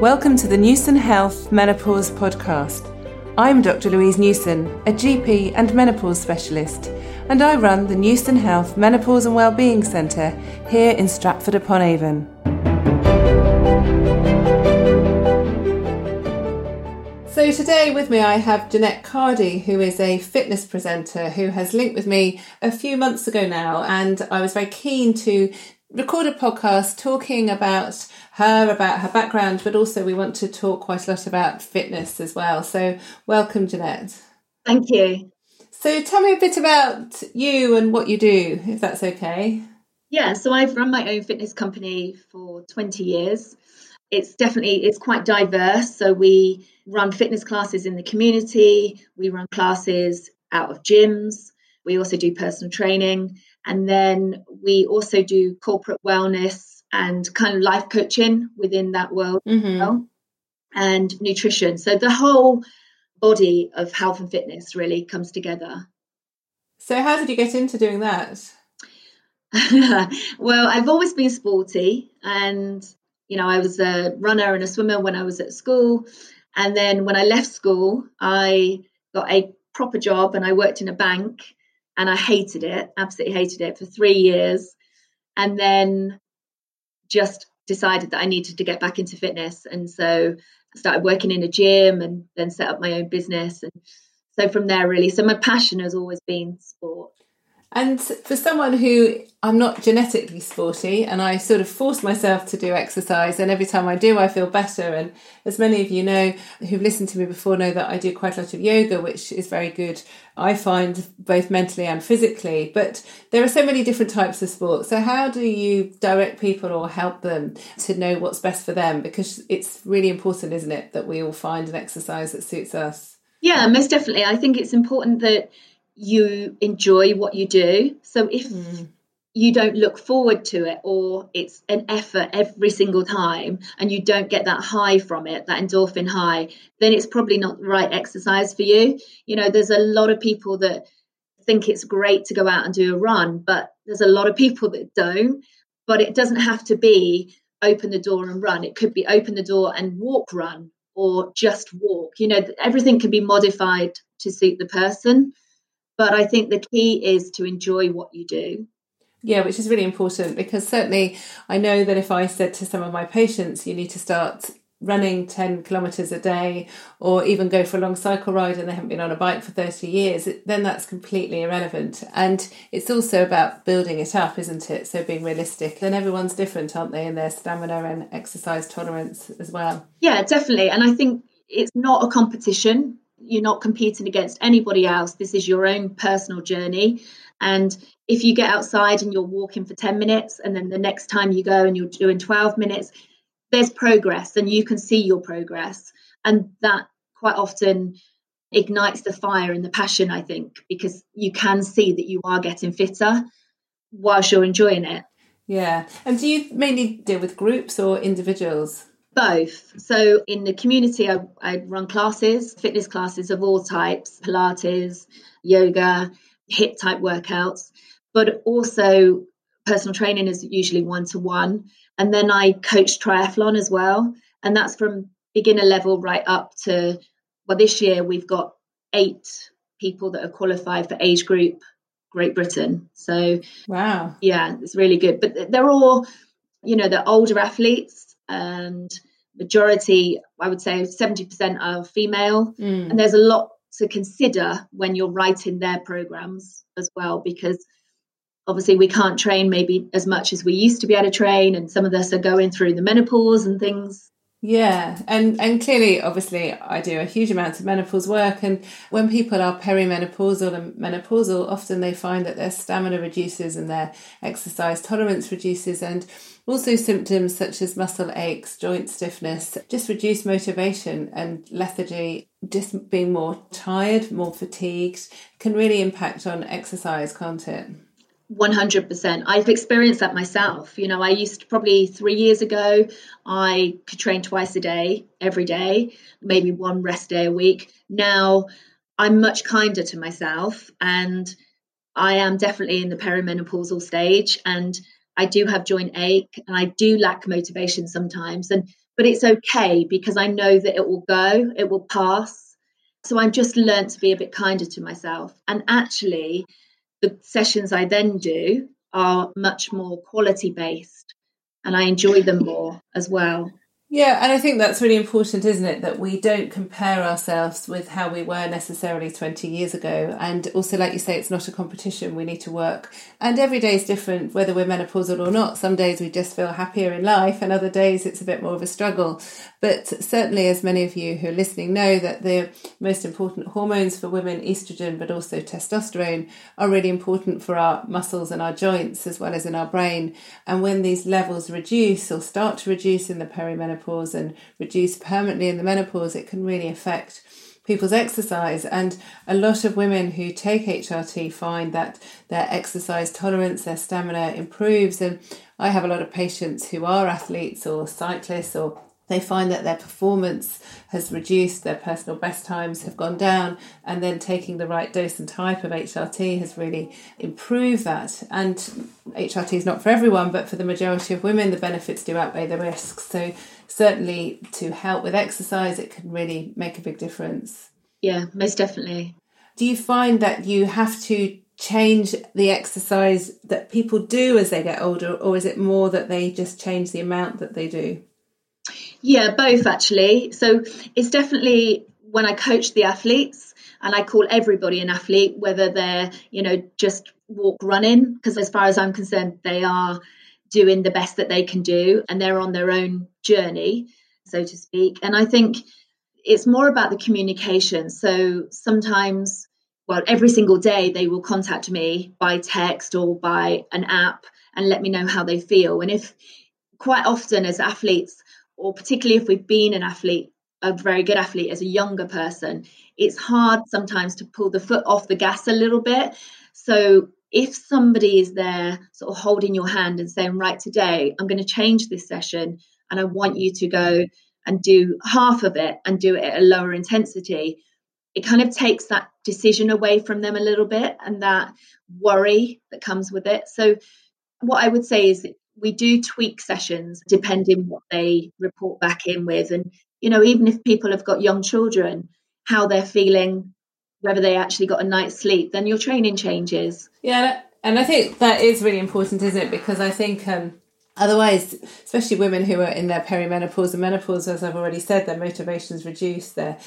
Welcome to the Newson Health Menopause Podcast. I'm Dr. Louise Newson, a GP and menopause specialist, and I run the Newson Health Menopause and Wellbeing Centre here in Stratford upon Avon. So today with me I have Janette Cardy, who is a fitness presenter who has linked with me a few months ago now, and I was very keen to record a podcast talking about her, about her background, but also we want to talk quite a lot about fitness as well. So, welcome, Janette. Thank you. So, tell me a bit about you and what you do, if that's okay. Yeah, so I've run my own fitness company for 20 years. It's definitely it's quite diverse. So we run fitness classes in the community, we run classes out of gyms, we also do personal training, and then we also do corporate wellness and kind of life coaching within that world mm-hmm. well, and nutrition. So the whole body of health and fitness really comes together. So, how did you get into doing that? well, I've always been sporty, and you know, I was a runner and a swimmer when I was at school. And then when I left school, I got a proper job and I worked in a bank and I hated it, absolutely hated it for three years. And then just decided that I needed to get back into fitness. And so I started working in a gym and then set up my own business. And so from there, really. So my passion has always been sport. And for someone who I'm not genetically sporty and I sort of force myself to do exercise and every time I do I feel better. And as many of you know who've listened to me before know that I do quite a lot of yoga which is very good I find both mentally and physically. But there are so many different types of sport so how do you direct people or help them to know what's best for them? Because it's really important isn't it that we all find an exercise that suits us? Yeah most definitely. I think it's important that you enjoy what you do. So if mm. you don't look forward to it or it's an effort every single time and you don't get that high from it, that endorphin high, then it's probably not the right exercise for you. You know, there's a lot of people that think it's great to go out and do a run, but there's a lot of people that don't. But it doesn't have to be open the door and run. It could be open the door and walk run or just walk. You know, everything can be modified to suit the person. But I think the key is to enjoy what you do. Yeah, which is really important because certainly I know that if I said to some of my patients, you need to start running 10 kilometres a day or even go for a long cycle ride and they haven't been on a bike for 30 years, then that's completely irrelevant. And it's also about building it up, isn't it? So being realistic. And everyone's different, aren't they, in their stamina and exercise tolerance as well? Yeah, definitely. And I think it's not a competition you're not competing against anybody else. This is your own personal journey. And if you get outside and you're walking for 10 minutes, and then the next time you go and you're doing 12 minutes, there's progress and you can see your progress. And that quite often ignites the fire and the passion, I think, because you can see that you are getting fitter whilst you're enjoying it. Yeah. And do you mainly deal with groups or individuals? Both. So in the community, I, I run classes, fitness classes of all types Pilates, yoga, HIIT type workouts, but also personal training is usually one to one. And then I coach triathlon as well. And that's from beginner level right up to, well, this year we've got eight people that are qualified for age group Great Britain. So, wow. Yeah, it's really good. But they're all, you know, they're older athletes and majority, I would say 70% are female. Mm. And there's a lot to consider when you're writing their programs as well, because obviously we can't train maybe as much as we used to be able to train. And some of us are going through the menopause and things. Yeah, and and clearly, obviously, I do a huge amount of menopause work, and when people are perimenopausal and menopausal, often they find that their stamina reduces and their exercise tolerance reduces, and also symptoms such as muscle aches, joint stiffness, just reduced motivation and lethargy, just being more tired, more fatigued, can really impact on exercise, can't it? 100%. I've experienced that myself. You know, I used to, probably three years ago, I could train twice a day, every day, maybe one rest day a week. Now I'm much kinder to myself and I am definitely in the perimenopausal stage and I do have joint ache and I do lack motivation sometimes. And but it's okay because I know that it will go, it will pass. So I've just learned to be a bit kinder to myself. And actually, the sessions I then do are much more quality based and I enjoy them more as well. Yeah, and I think that's really important, isn't it? That we don't compare ourselves with how we were necessarily 20 years ago. And also, like you say, it's not a competition. We need to work. And every day is different, whether we're menopausal or not. Some days we just feel happier in life, and other days it's a bit more of a struggle. But certainly, as many of you who are listening know, that the most important hormones for women, estrogen, but also testosterone, are really important for our muscles and our joints, as well as in our brain. And when these levels reduce or start to reduce in the perimenopause, menopause and reduce permanently in the menopause, it can really affect people's exercise. And a lot of women who take HRT find that their exercise tolerance, their stamina improves. And I have a lot of patients who are athletes or cyclists or they find that their performance has reduced, their personal best times have gone down, and then taking the right dose and type of HRT has really improved that. And HRT is not for everyone, but for the majority of women, the benefits do outweigh the risks. So certainly to help with exercise, it can really make a big difference. Yeah, most definitely. Do you find that you have to change the exercise that people do as they get older, or is it more that they just change the amount that they do? Yeah, both actually. So it's definitely when I coach the athletes, and I call everybody an athlete, whether they're, you know, just walk running, because as far as I'm concerned, they are doing the best that they can do and they're on their own journey, so to speak. And I think it's more about the communication. So sometimes, well, every single day they will contact me by text or by an app and let me know how they feel. And if quite often as athletes, or particularly if we've been an athlete, a very good athlete as a younger person, it's hard sometimes to pull the foot off the gas a little bit. So if somebody is there sort of holding your hand and saying, right, today I'm going to change this session and I want you to go and do half of it and do it at a lower intensity, it kind of takes that decision away from them a little bit and that worry that comes with it. So, what I would say is we do tweak sessions depending what they report back in with. And, you know, even if people have got young children, how they're feeling whether they actually got a night's sleep, then your training changes. Yeah, and I think that is really important, isn't it? Because I think um, otherwise, especially women who are in their perimenopause and menopause, as I've already said, their motivations reduce, their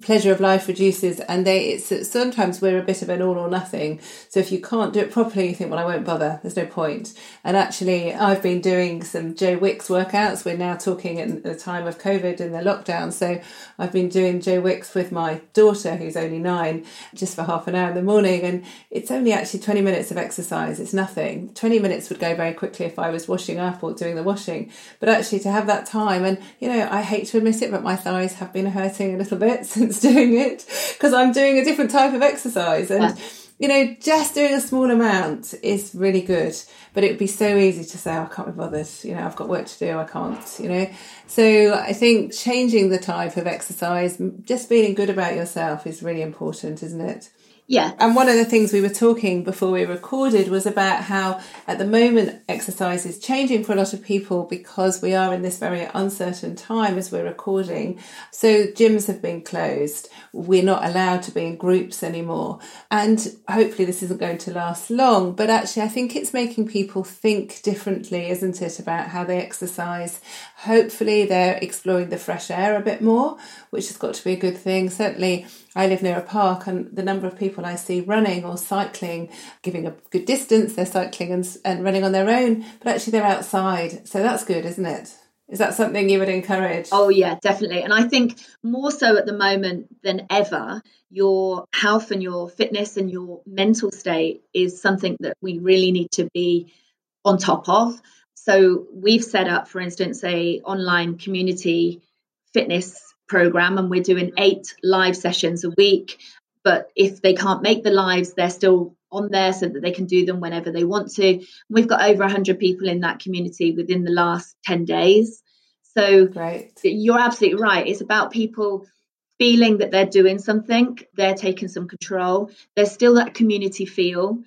pleasure of life reduces and they it's sometimes we're a bit of an all or nothing. So if you can't do it properly you think well i won't bother. There's no point. And actually i've been doing some joe wicks workouts. We're now talking at the time of covid and the lockdown. So i've been doing joe wicks with my daughter who's only nine just for half an hour in the morning. And it's only actually 20 minutes of exercise. It's nothing. 20 minutes would go very quickly if i was washing up or doing the washing. But actually to have that time and you know i hate to admit it but my thighs have been hurting a little bit doing it because I'm doing a different type of exercise and. Yeah. You know, just doing a small amount is really good, but it would be so easy to say, oh, I can't be bothered. You know, I've got work to do. I can't. You know, so I think changing the type of exercise, just feeling good about yourself, is really important, isn't it? Yeah. And one of the things we were talking before we recorded was about how at the moment exercise is changing for a lot of people because we are in this very uncertain time as we're recording. So gyms have been closed. We're not allowed to be in groups anymore. And hopefully this isn't going to last long, but actually I think it's making people think differently, isn't it, about how they exercise. Hopefully they're exploring the fresh air a bit more, which has got to be a good thing. Certainly I live near a park, and the number of people I see running or cycling, giving a good distance, they're cycling and, and running on their own, but actually they're outside. So that's good, isn't it? Is that something you would encourage? Oh, yeah, definitely. And I think more so at the moment than ever, your health and your fitness and your mental state is something that we really need to be on top of. So we've set up, for instance, a online community fitness program and we're doing eight live sessions a week. But if they can't make the lives, they're still on there so that they can do them whenever they want to. We've got over 100 people in that community within the last 10 days. So right. you're absolutely right. It's about people feeling that they're doing something, they're taking some control. There's still that community feel,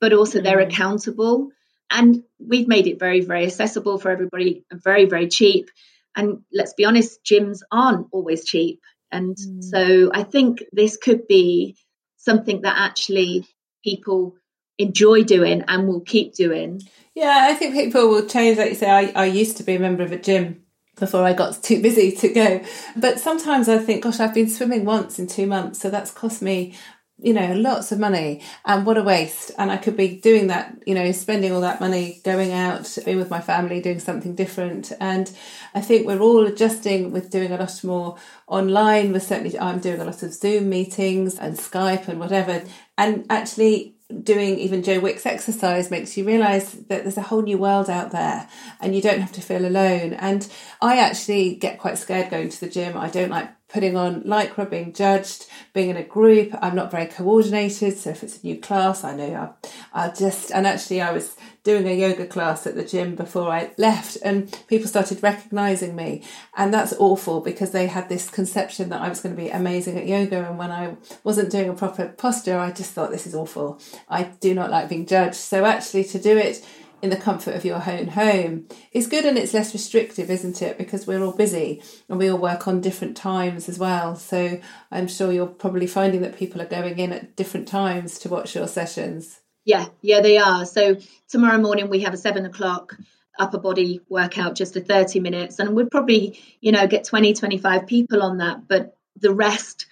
but also mm. they're accountable. And we've made it very, very accessible for everybody, very, very cheap And let's be honest, gyms aren't always cheap. And mm. so I think this could be something that actually people enjoy doing and will keep doing. Yeah, I think people will change. Like you say, I, I used to be a member of a gym before I got too busy to go. But sometimes I think, gosh, I've been swimming once in two months, so that's cost me you know lots of money. And what a waste. And i could be doing that you know spending all that money going out being with my family doing something different. And i think we're all adjusting with doing a lot more online. We're certainly i'm doing a lot of zoom meetings and skype and whatever. And actually doing even Joe Wicks exercise makes you realize that there's a whole new world out there and you don't have to feel alone. And I actually get quite scared going to the gym. I don't like putting on lycra, being judged, being in a group. I'm not very coordinated. So if it's a new class, I know I'll, I'll just, and actually I was doing a yoga class at the gym before I left and people started recognizing me. And that's awful because they had this conception that I was going to be amazing at yoga. And when I wasn't doing a proper posture, I just thought this is awful. I do not like being judged. So actually to do it in the comfort of your own home It's good and it's less restrictive, isn't it? Because we're all busy and we all work on different times as well. So I'm sure you're probably finding that people are going in at different times to watch your sessions. Yeah, yeah, they are. So tomorrow morning we have a seven o'clock upper body workout, just a 30 minutes, and we'd probably, you know, get 20, 25 people on that. But the rest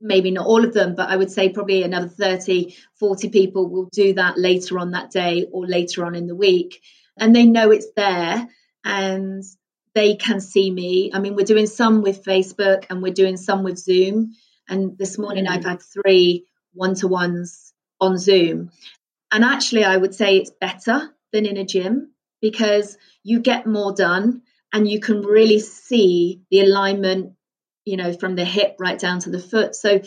maybe not all of them, but I would say probably another 30, 40 people will do that later on that day or later on in the week. And they know it's there and they can see me. I mean, we're doing some with Facebook and we're doing some with Zoom. And this morning mm. I've had three one to ones on Zoom. And actually, I would say it's better than in a gym because you get more done and you can really see the alignment you know, from the hip right down to the foot. So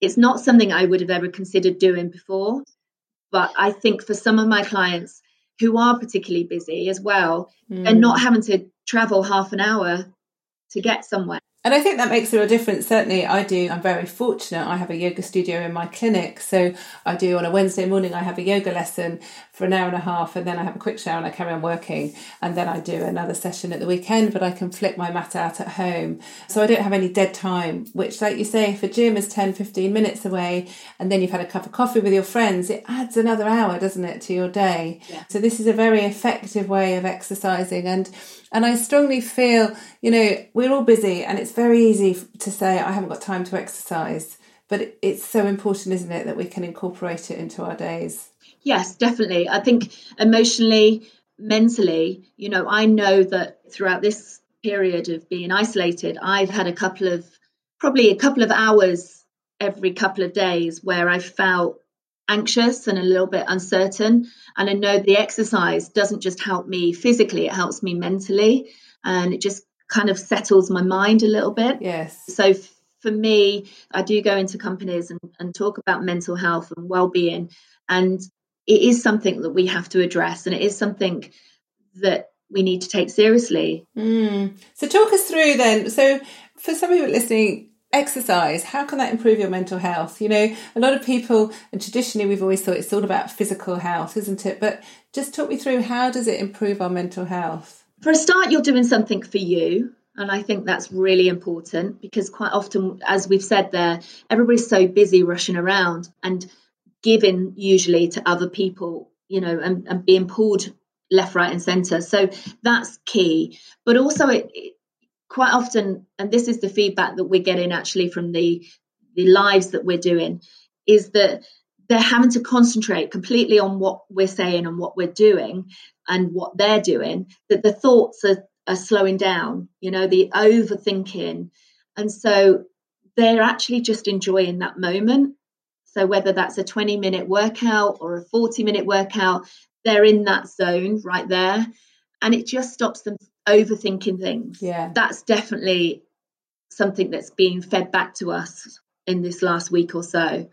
it's not something I would have ever considered doing before. But I think for some of my clients who are particularly busy as well, mm. they're not having to travel half an hour to get somewhere. And I think that makes a real difference. Certainly, I do. I'm very fortunate. I have a yoga studio in my clinic. So I do on a Wednesday morning, I have a yoga lesson for an hour and a half, and then I have a quick shower and I carry on working. And then I do another session at the weekend, but I can flip my mat out at home. So I don't have any dead time, which, like you say, if a gym is 10, 15 minutes away, and then you've had a cup of coffee with your friends, it adds another hour, doesn't it, to your day? Yeah. So this is a very effective way of exercising. And and I strongly feel, you know, we're all busy and it's very easy to say, I haven't got time to exercise. But it's so important, isn't it, that we can incorporate it into our days? Yes, definitely. I think emotionally, mentally, you know, I know that throughout this period of being isolated, I've had a couple of, probably a couple of hours every couple of days where I felt anxious and a little bit uncertain. And I know the exercise doesn't just help me physically, it helps me mentally. And it just kind of settles my mind a little bit. Yes. So for me, I do go into companies and, and talk about mental health and well-being. And it is something that we have to address and it is something that we need to take seriously. Mm. So talk us through then. So for some people listening, exercise how can that improve your mental health you know a lot of people and traditionally we've always thought it's all about physical health isn't it but just talk me through how does it improve our mental health for a start you're doing something for you and i think that's really important because quite often as we've said there everybody's so busy rushing around and giving usually to other people you know and, and being pulled left right and center so that's key but also it, quite often, and this is the feedback that we're getting actually from the the lives that we're doing, is that they're having to concentrate completely on what we're saying and what we're doing and what they're doing, that the thoughts are, are slowing down, you know, the overthinking. And so they're actually just enjoying that moment. So whether that's a 20 minute workout or a 40 minute workout, they're in that zone right there. And it just stops them overthinking things. Yeah. That's definitely something that's being fed back to us in this last week or so.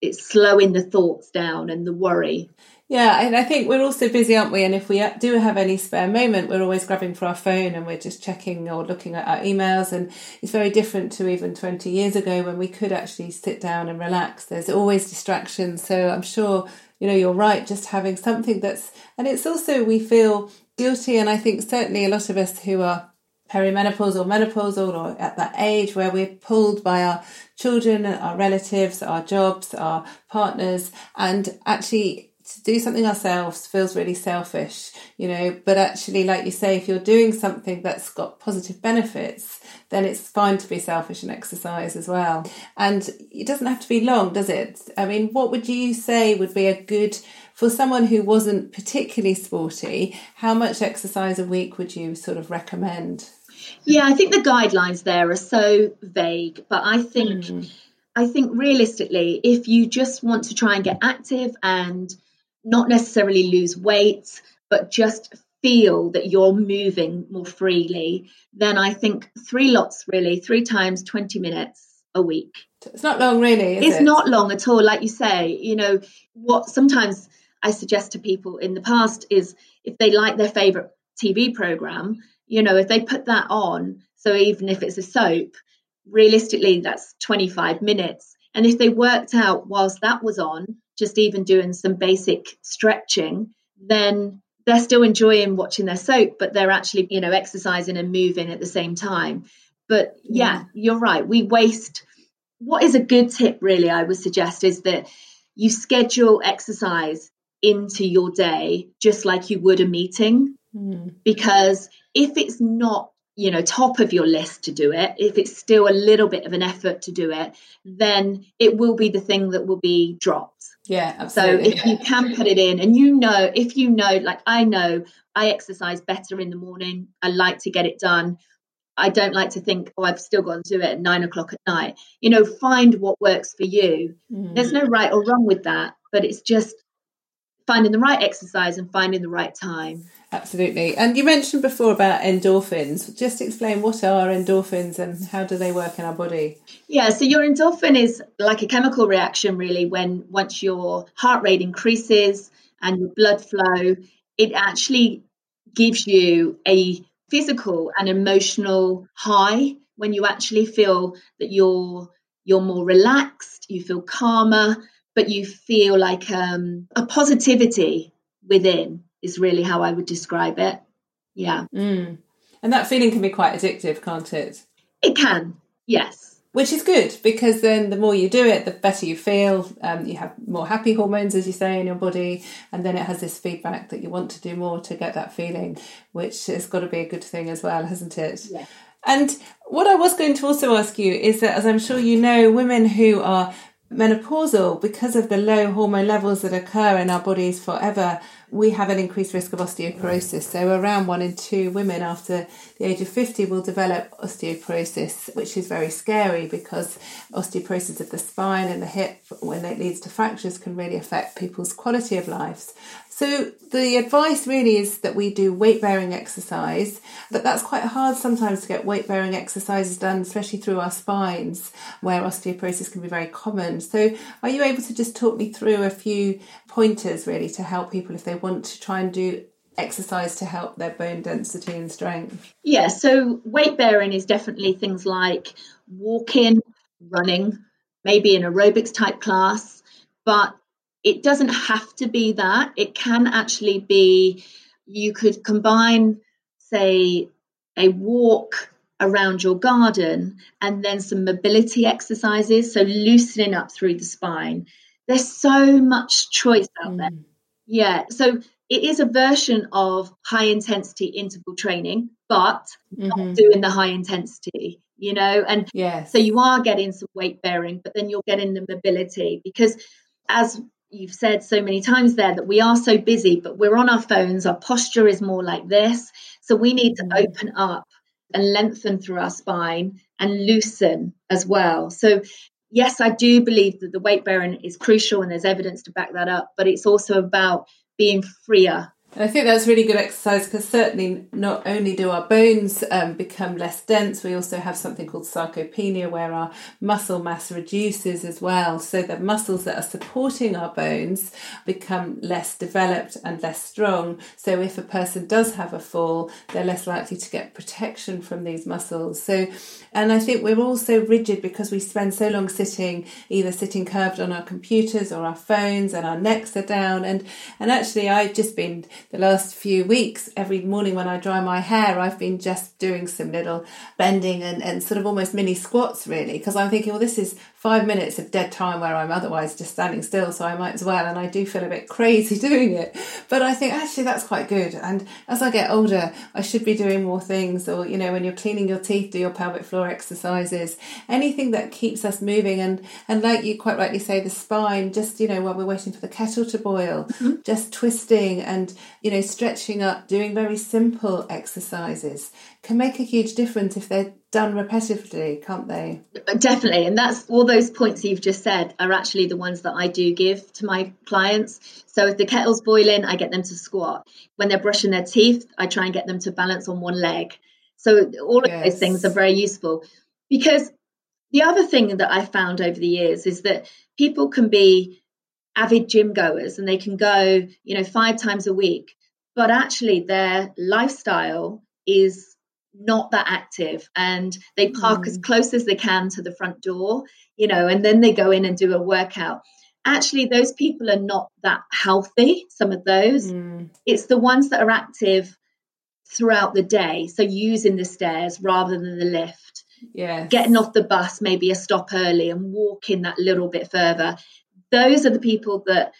It's slowing the thoughts down and the worry. Yeah, and I think we're also busy, aren't we? And if we do have any spare moment, we're always grabbing for our phone and we're just checking or looking at our emails. And it's very different to even 20 years ago when we could actually sit down and relax. There's always distractions. So I'm sure, you know, you're right, just having something that's, and it's also, we feel guilty and i think certainly a lot of us who are perimenopausal or menopausal or at that age where we're pulled by our children, our relatives, our jobs, our partners, and actually to do something ourselves feels really selfish, you know. But actually, like you say, if you're doing something that's got positive benefits, then it's fine to be selfish and exercise as well. And it doesn't have to be long, does it? I mean, what would you say would be a good for someone who wasn't particularly sporty? How much exercise a week would you sort of recommend? Yeah, I think the guidelines there are so vague, but I think. Mm. I think realistically, if you just want to try and get active and not necessarily lose weight, but just feel that you're moving more freely, then I think three lots really, three times 20 minutes a week. It's not long, really. it's it? not long at all. Like you say, you know, what sometimes I suggest to people in the past is if they like their favorite TV program, you know, if they put that on, so even if it's a soap, realistically, that's 25 minutes. And if they worked out whilst that was on, just even doing some basic stretching, then they're still enjoying watching their soap, but they're actually, you know, exercising and moving at the same time. But yeah, you're right. We waste. What is a good tip, really, I would suggest, is that you schedule exercise into your day just like you would a meeting. Mm. Because if it's not you know top of your list to do it if it's still a little bit of an effort to do it then it will be the thing that will be dropped yeah absolutely. so if you can put it in and you know if you know like i know i exercise better in the morning i like to get it done i don't like to think oh i've still got to do it at nine o'clock at night you know find what works for you mm. there's no right or wrong with that but it's just finding the right exercise and finding the right time Absolutely. And you mentioned before about endorphins. Just explain what are endorphins and how do they work in our body? Yeah, so your endorphin is like a chemical reaction, really, when once your heart rate increases and your blood flow, it actually gives you a physical and emotional high when you actually feel that you're you're more relaxed, you feel calmer, but you feel like um, a positivity within is really how I would describe it. Yeah. Mm. And that feeling can be quite addictive, can't it? It can, yes. Which is good because then the more you do it, the better you feel. Um, you have more happy hormones, as you say, in your body. And then it has this feedback that you want to do more to get that feeling, which has got to be a good thing as well, hasn't it? Yeah. And what I was going to also ask you is that, as I'm sure you know, women who are menopausal, because of the low hormone levels that occur in our bodies forever, we have an increased risk of osteoporosis. So, around one in two women after the age of 50 will develop osteoporosis, which is very scary because osteoporosis of the spine and the hip, when it leads to fractures, can really affect people's quality of lives. So, the advice really is that we do weight bearing exercise, but that's quite hard sometimes to get weight bearing exercises done, especially through our spines, where osteoporosis can be very common. So, are you able to just talk me through a few pointers really to help people if they want to try and do exercise to help their bone density and strength? Yeah, so weight bearing is definitely things like walking, running, maybe an aerobics type class, but it doesn't have to be that. It can actually be, you could combine, say, a walk around your garden and then some mobility exercises. So loosening up through the spine. There's so much choice out mm. there. Yeah. So it is a version of high intensity interval training, but mm-hmm. not doing the high intensity, you know? And yes. so you are getting some weight bearing, but then you're getting the mobility because as you've said so many times there that we are so busy, but we're on our phones. Our posture is more like this. So we need to mm. open up and lengthen through our spine and loosen as well. So, yes, I do believe that the weight bearing is crucial and there's evidence to back that up, but it's also about being freer and I think that's really good exercise because certainly not only do our bones um, become less dense, we also have something called sarcopenia where our muscle mass reduces as well. So the muscles that are supporting our bones become less developed and less strong. So if a person does have a fall, they're less likely to get protection from these muscles. So, and I think we're all so rigid because we spend so long sitting, either sitting curved on our computers or our phones and our necks are down. And, and actually I've just been the last few weeks, every morning when I dry my hair, I've been just doing some little bending and, and sort of almost mini squats really, because I'm thinking, well, this is five minutes of dead time where I'm otherwise just standing still, so I might as well. And I do feel a bit crazy doing it. But I think actually that's quite good. And as I get older, I should be doing more things. Or, you know, when you're cleaning your teeth, do your pelvic floor exercises, anything that keeps us moving. And, and like you quite rightly say, the spine, just, you know, while we're waiting for the kettle to boil, mm-hmm. just twisting and, you know, stretching up, doing very simple exercises can make a huge difference if they're done repetitively, can't they? Definitely. And that's all those points you've just said are actually the ones that I do give to my clients. So if the kettle's boiling, I get them to squat. When they're brushing their teeth, I try and get them to balance on one leg. So all of yes. those things are very useful because the other thing that I found over the years is that people can be avid gym goers and they can go, you know, five times a week, but actually their lifestyle is not that active and they park mm. as close as they can to the front door, you know, and then they go in and do a workout. Actually, those people are not that healthy, some of those. Mm. It's the ones that are active throughout the day. So using the stairs rather than the lift. Yeah. Getting off the bus, maybe a stop early and walking that little bit further. Those are the people that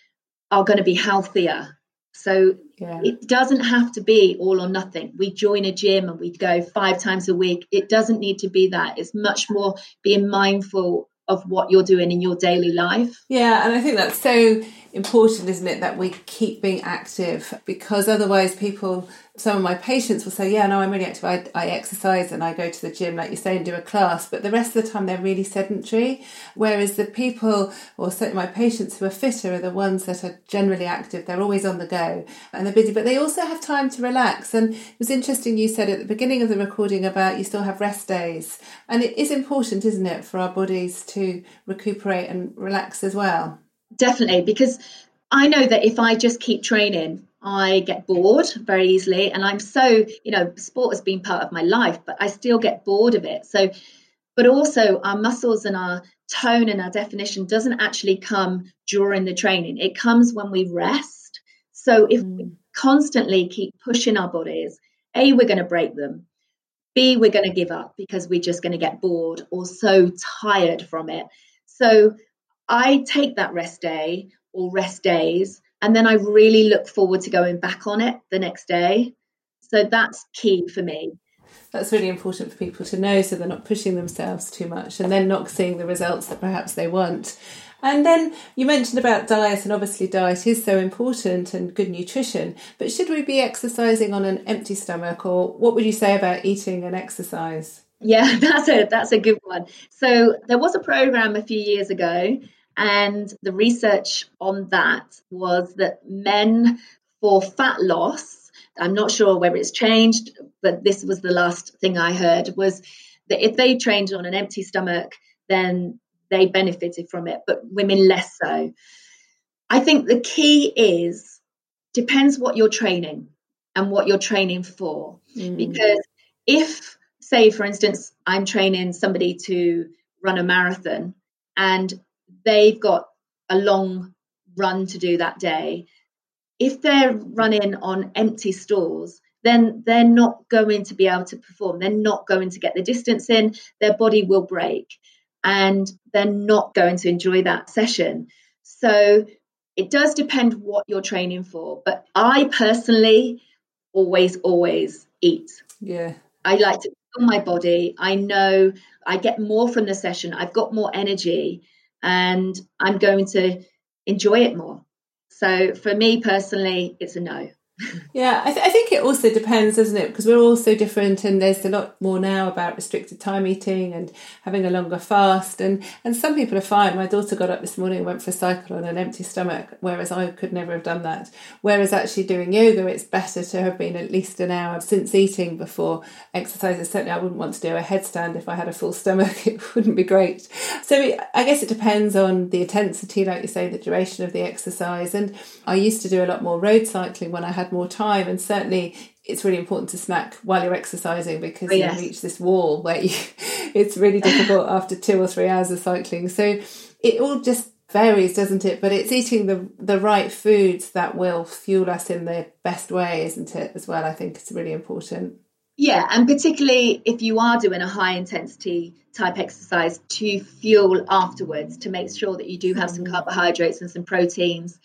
are going to be healthier. So yeah. It doesn't have to be all or nothing. We join a gym and we go five times a week. It doesn't need to be that. It's much more being mindful of what you're doing in your daily life. Yeah, and I think that's so important, isn't it, that we keep being active because otherwise people some of my patients will say, Yeah, no, I'm really active. I, I exercise and I go to the gym, like you say, and do a class. But the rest of the time, they're really sedentary. Whereas the people, or certainly my patients who are fitter, are the ones that are generally active. They're always on the go and they're busy, but they also have time to relax. And it was interesting you said at the beginning of the recording about you still have rest days. And it is important, isn't it, for our bodies to recuperate and relax as well? Definitely, because I know that if I just keep training, I get bored very easily. And I'm so, you know, sport has been part of my life, but I still get bored of it. So, but also our muscles and our tone and our definition doesn't actually come during the training, it comes when we rest. So if mm. we constantly keep pushing our bodies, A, we're going to break them. B, we're going to give up because we're just going to get bored or so tired from it. So I take that rest day or rest days and then I really look forward to going back on it the next day. So that's key for me. That's really important for people to know so they're not pushing themselves too much and then not seeing the results that perhaps they want. And then you mentioned about diet, and obviously, diet is so important and good nutrition. But should we be exercising on an empty stomach, or what would you say about eating and exercise? Yeah, that's a that's a good one. So there was a program a few years ago and the research on that was that men for fat loss, I'm not sure whether it's changed, but this was the last thing I heard, was that if they trained on an empty stomach, then they benefited from it, but women less so. I think the key is depends what you're training and what you're training for. Mm. Because if, say, for instance, I'm training somebody to run a marathon and they've got a long run to do that day. If they're running on empty stores, then they're not going to be able to perform. They're not going to get the distance in. Their body will break and they're not going to enjoy that session. So it does depend what you're training for. But I personally always, always eat. Yeah. I like to feel my body. I know I get more from the session. I've got more energy and I'm going to enjoy it more. So for me personally, it's a no yeah, I, th- I, think it also depends, doesn't it? Because we're all so different, and there's a lot more now about restricted time eating and having a longer fast. And and some people are fine. My daughter got up this morning and went for a cycle on an empty stomach, whereas I could never have done that. Whereas actually doing yoga, it's better to have been at least an hour since eating before exercises. Certainly, I wouldn't want to do a headstand if I had a full stomach. It wouldn't be great. So I guess it depends on the intensity, like you say, the duration of the exercise. And I used to do a lot more road cycling when I had had more time and certainly it's really important to snack while you're exercising because oh, yes. you reach this wall where you, it's really difficult after two or three hours of cycling so it all just varies, doesn't it? But it's eating the the right foods that will fuel us in the best way, isn't it? As well, I think it's really important. Yeah, and particularly if you are doing a high intensity type exercise to fuel afterwards to make sure that you do have some mm. carbohydrates and some proteins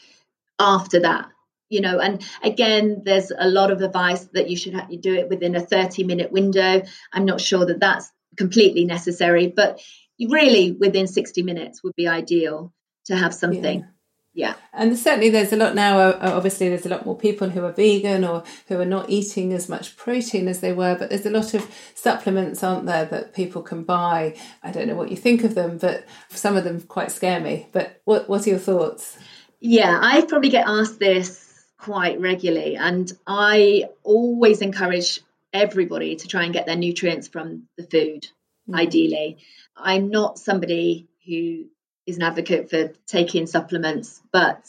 after that. You know, and again, there's a lot of advice that you should have, you do it within a 30 minute window. I'm not sure that that's completely necessary, but really within 60 minutes would be ideal to have something. Yeah yeah and certainly there's a lot now uh, uh, obviously there's a lot more people who are vegan or who are not eating as much protein as they were but there's a lot of supplements aren't there that people can buy i don't know what you think of them but some of them quite scare me but what, what are your thoughts yeah i probably get asked this quite regularly and i always encourage everybody to try and get their nutrients from the food mm. ideally i'm not somebody who is an advocate for taking supplements, but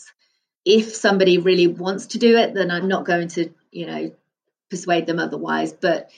if somebody really wants to do it, then I'm not going to, you know, persuade them otherwise. But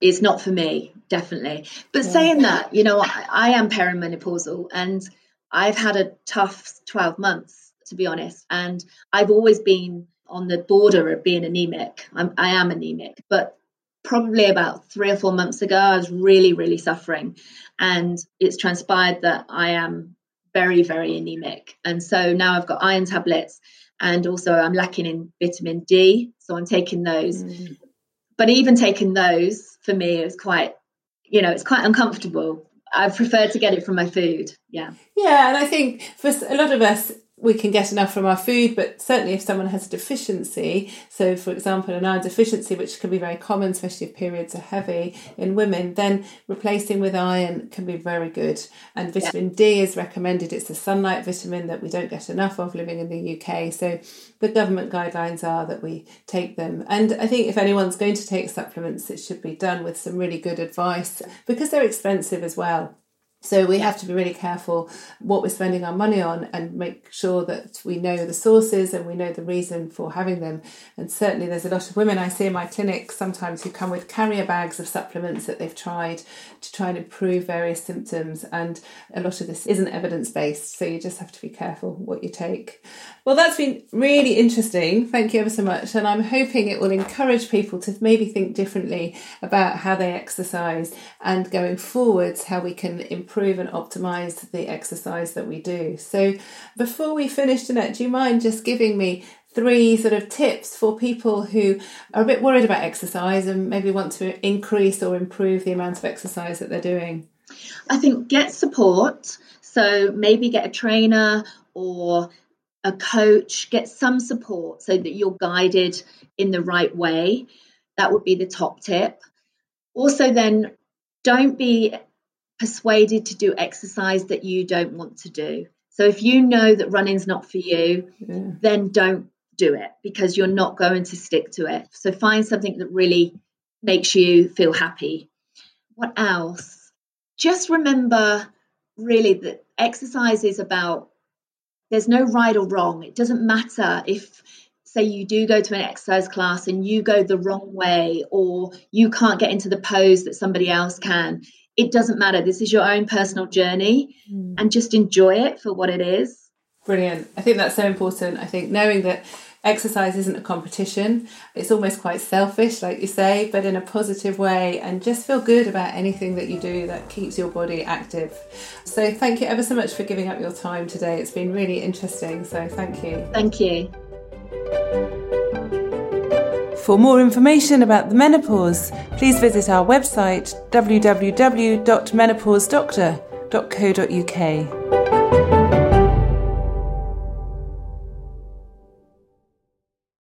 it's not for me, definitely. But yeah. saying that, you know, I, I am perimenopausal and I've had a tough 12 months, to be honest. And I've always been on the border of being anemic. I'm, I am anemic, but probably about three or four months ago, I was really, really suffering. And it's transpired that I am very, very anemic. And so now I've got iron tablets and also I'm lacking in vitamin D. So I'm taking those. Mm. But even taking those for me is quite, you know, it's quite uncomfortable. I prefer to get it from my food. Yeah. Yeah. And I think for a lot of us, we can get enough from our food, but certainly if someone has a deficiency, so for example, an iron deficiency, which can be very common, especially if periods are heavy in women, then replacing with iron can be very good. And vitamin yeah. D is recommended. It's a sunlight vitamin that we don't get enough of living in the UK. So the government guidelines are that we take them. And I think if anyone's going to take supplements, it should be done with some really good advice because they're expensive as well. So we have to be really careful what we're spending our money on and make sure that we know the sources and we know the reason for having them. And certainly there's a lot of women I see in my clinic sometimes who come with carrier bags of supplements that they've tried to try and improve various symptoms. And a lot of this isn't evidence based. So you just have to be careful what you take. Well, that's been really interesting. Thank you ever so much. And I'm hoping it will encourage people to maybe think differently about how they exercise and going forwards, how we can improve and optimize the exercise that we do. So, before we finish, Janette, do you mind just giving me three sort of tips for people who are a bit worried about exercise and maybe want to increase or improve the amount of exercise that they're doing? I think get support. So, maybe get a trainer or a coach, get some support so that you're guided in the right way. That would be the top tip. Also, then don't be persuaded to do exercise that you don't want to do. So if you know that running's not for you, yeah. then don't do it because you're not going to stick to it. So find something that really makes you feel happy. What else? Just remember really that exercise is about there's no right or wrong. It doesn't matter if, say, you do go to an exercise class and you go the wrong way or you can't get into the pose that somebody else can. It doesn't matter. This is your own personal journey mm. and just enjoy it for what it is. Brilliant. I think that's so important. I think knowing that exercise isn't a competition. It's almost quite selfish, like you say, but in a positive way, and just feel good about anything that you do that keeps your body active. So, thank you ever so much for giving up your time today. It's been really interesting. So, thank you. Thank you. For more information about the menopause, please visit our website www.menopausedoctor.co.uk.